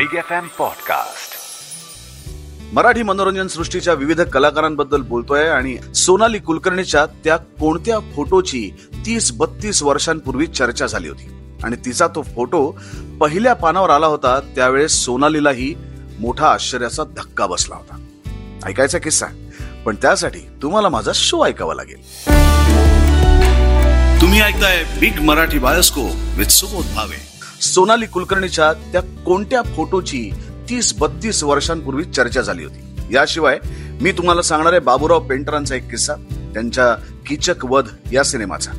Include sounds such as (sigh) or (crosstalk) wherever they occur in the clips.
Big F M podcast Marathi मनोरंजन सृष्टीच्या विविध कलाकारांबद्दल बोलतोय आणि सोनाली कुलकर्णीच्या त्या कोणत्या फोटोची तीस बत्तीस वर्षांपूर्वी चर्चा झाली होती. आणि तिचा तो फोटो पहिल्या पानावर आला होता त्यावेळेस सोनालीलाही मोठा आश्चर्याचा धक्का बसला होता. ऐकायचा किस्सा पण त्यासाठी तुम्हाला माझा शो ऐकावा लागेल. तुम्ही ऐकताय Big Marathi bioscope with Subodh Bhave Sonali कुलकर्णीच्या त्या कोणत्या फोटोची तीस बत्तीस वर्षांपूर्वी चर्चा झाली होती? याशिवाय मी तुम्हाला सांगणार आहे बाबूराव पेंटरांचा एक किस्सा त्यांच्या किचक वध या सिनेमाचा.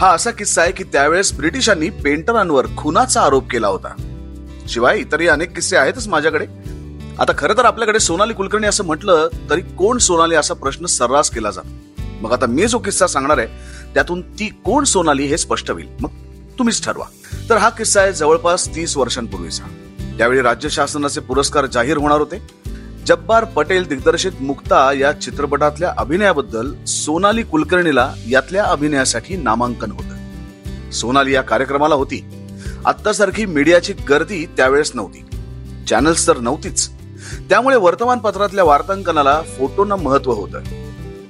हा असा किस्सा आहे की त्यावेळेस ब्रिटिशांनी पेंटरांवर खुनाचा आरोप केला होता. शिवाय इतरही अनेक किस्से आहेतच माझ्याकडे. आता खरं तर आपल्याकडे सोनाली कुलकर्णी असं म्हटलं तरी कोण सोनाली असा प्रश्न सर्रास केला जातो? मग आता मी जो किस्सा सांगणार आहे त्यातून ती कोण सोनाली हे स्पष्ट होईल. मग तुम्हीच ठरवा. तर हा किस्सा आहे जवळपास तीस वर्षांपूर्वीचा. त्यावेळी राज्य शासनाचे पुरस्कार जाहीर होणार होते. जब्बार पटेल दिग्दर्शित मुक्ता या चित्रपटातल्या अभिनयाबद्दल सोनाली कुलकर्णीला यातल्या अभिनयासाठी नामांकन होतं. सोनाली या कार्यक्रमाला होती. आत्तासारखी मीडियाची गर्दी त्यावेळेस नव्हती. चॅनल्स तर नव्हतीच. त्यामुळे वर्तमानपत्रातल्या वार्तांकनाला फोटोनं महत्त्व होतं.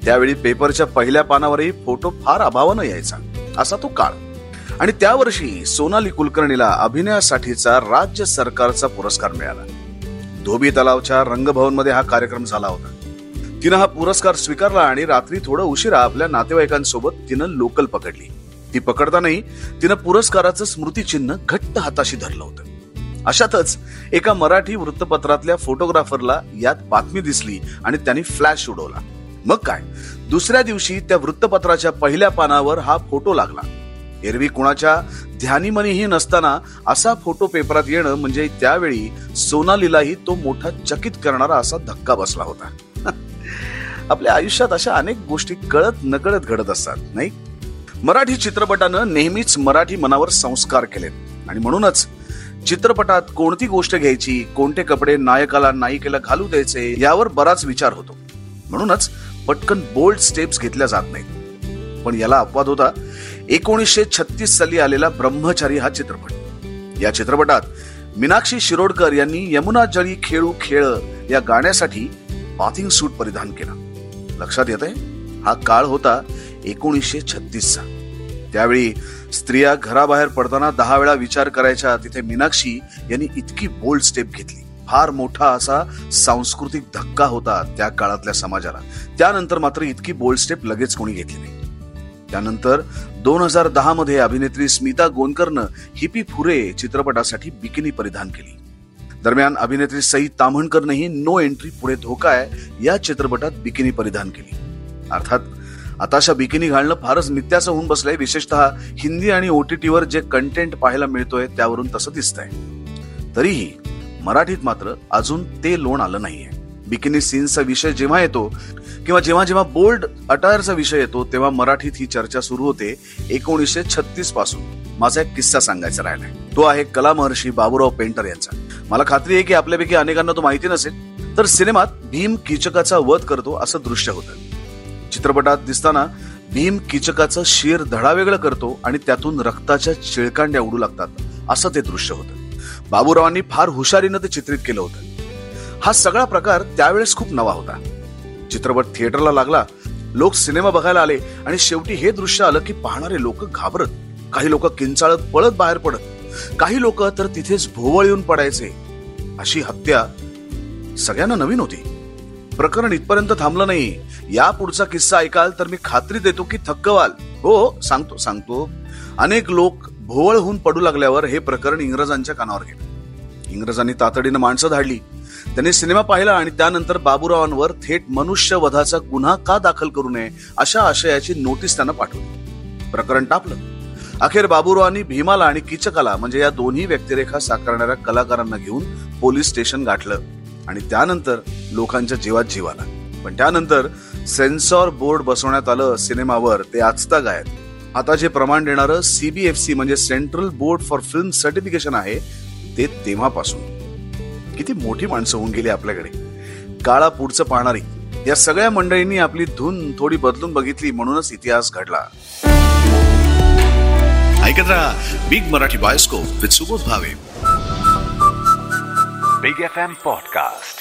त्यावेळी पेपरच्या पहिल्या पानावरही फोटो फार अभावानं यायचा असा तो काळ. आणि त्या वर्षी सोनाली कुलकर्णीला अभिनयासाठीचा राज्य सरकारचा पुरस्कार मिळाला. धोबी तलावच्या रंगभवनमध्ये हा कार्यक्रम झाला होता. तिनं हा पुरस्कार स्वीकारला आणि रात्री थोडं उशिरा आपल्या नातेवाईकांसोबत तिनं लोकल पकडली. ती पकडतानाही तिनं पुरस्काराचं स्मृतिचिन्ह घट्ट हाताशी धरलं होतं. अशातच एका मराठी वृत्तपत्रातल्या फोटोग्राफरला यात बातमी दिसली आणि त्यांनी फ्लॅश उडवला. मग काय? दुसऱ्या दिवशी त्या वृत्तपत्राच्या पहिल्या पानावर हा फोटो लागला. एरवी कुणाच्या ध्यानीमनीही नसताना असा फोटो पेपरात येणं म्हणजे त्यावेळी सोनालीलाही तो मोठा चकित करणारा असा धक्का बसला होता. (laughs) आपल्या आयुष्यात अशा अनेक गोष्टी कळत नकळत घडत असतात नाही? मराठी चित्रपटानं नेहमीच मराठी मनावर संस्कार केलेत. आणि म्हणूनच चित्रपटात कोणती गोष्ट घ्यायची कोणते कपडे नायकाला नायिकेला घालू द्यायचे यावर बराच विचार होतो. म्हणूनच पटकन बोल्ड स्टेप्स घेतल्या जात नाहीत. पण याला अपवाद होता एकोणीसशे छत्तीस साली आलेला ब्रह्मचारी हा चित्रपट. या चित्रपटात मीनाक्षी शिरोडकर यांनी यमुना जळी खेळू खेळ या गाण्यासाठी बाथिंग सूट परिधान केला. लक्षात येत आहे हा काळ होता एकोणीसशे छत्तीसचा त्यावेळी स्त्रिया घराबाहेर पडताना दहा वेळा विचार करायच्या तिथे मीनाक्षी यांनी इतकी बोल्ड स्टेप घेतली. फार मोठा असा सांस्कृतिक धक्का होता त्या काळातल्या समाजाला. त्यानंतर मात्र इतकी बोल्ड स्टेप लगेच कोणी घेतली नाही. त्यानंतर दोन हजार दहा मध्ये अभिनेत्री स्मिता गोनकरनं हिपी फुरे चित्रपटासाठी बिकिनी परिधान केली. दरम्यान अभिनेत्री सई ताम्हणकरनंही नो एंट्री पुढे धोका आहे या चित्रपटात बिकिनी परिधान केली. अर्थात आताशा बिकिनी घालणं फारच नित्याचं होऊन बसलंय. विशेषतः हिंदी आणि ओटीटीवर जे कंटेंट पाहायला मिळतोय त्यावरून तसं दिसतंय. तरीही मराठीत मात्र अजून ते लोण आलं नाहीये. बिकिनी सीन्सचा विषय जेव्हा येतो किंवा जेव्हा जेव्हा बोल्ड अटायरचा विषय येतो तेव्हा मराठीत ही चर्चा सुरू होते एकोणीसशे छत्तीसपासून. माझा एक किस्सा सांगायचा राहिलाय. तो आहे कला महर्षी बाबूराव पेंटर यांचा. मला खात्री आहे की आपल्यापैकी अनेकांना तो माहिती नसेल तर सिनेमात भीम किचकाचा वध करतो असं दृश्य होतं. चित्रपटात दिसताना भीम किचकाचं शिर धडावेगळं करतो आणि त्यातून रक्ताच्या चिळकांड्या उडू लागतात असं ते दृश्य होतं. बाबूरावांनी फार हुशारीनं ते चित्रित केलं होतं. हा सगळा प्रकार त्यावेळेस खूप नवा होता. चित्रपट थिएटरला लागला लोक सिनेमा बघायला आले आणि शेवटी हे दृश्य आलं की पाहणारे लोक घाबरत काही लोक किंचाळत पळत बाहेर पडत काही लोक तर तिथेच भोवळ येऊन पडायचे. अशी हत्या सगळ्यांना नवीन होती. प्रकरण इथपर्यंत थांबलं नाही. या पुढचा किस्सा ऐकाल तर मी खात्री देतो की थक्क व्हाल हो, हो सांगतो सांगतो. अनेक लोक भोवळ होऊन पडू लागल्यावर हे प्रकरण इंग्रजांच्या कानावर गेलं. इंग्रजांनी तातडीनं माणसं धाडली. त्यांनी सिनेमा पाहिला आणि त्यानंतर बाबूरावांवर थेट मनुष्यवधाचा गुन्हा का दाखल करू नये अशा आशयाची नोटीस त्यांना पाठवली. प्रकरण टापलं अखेर बाबूरावांनी भीमाला आणि किचकाला म्हणजे या दोन्ही व्यक्तिरेखा साकारणाऱ्या कलाकारांना घेऊन पोलीस स्टेशन गाठलं आणि त्यानंतर लोकांच्या जीवात जीव आला. पण त्यानंतर सेन्सॉर बोर्ड बसवण्यात आलं सिनेमावर ते आजता गायब. आता जे प्रमाण देणारं सीबीएफसी म्हणजे central board for film certification आहे ते तेव्हापासून. किती मोठी माणसं होऊन गेली आपल्याकडे. काळा पुढचं पाहणारी या सगळ्या मंडळींनी आपली धून थोडी बदलून बघितली म्हणूनच इतिहास घडला. ऐकत राहा Big Marathi bioscope with Subodh Bhave Big FM M podcast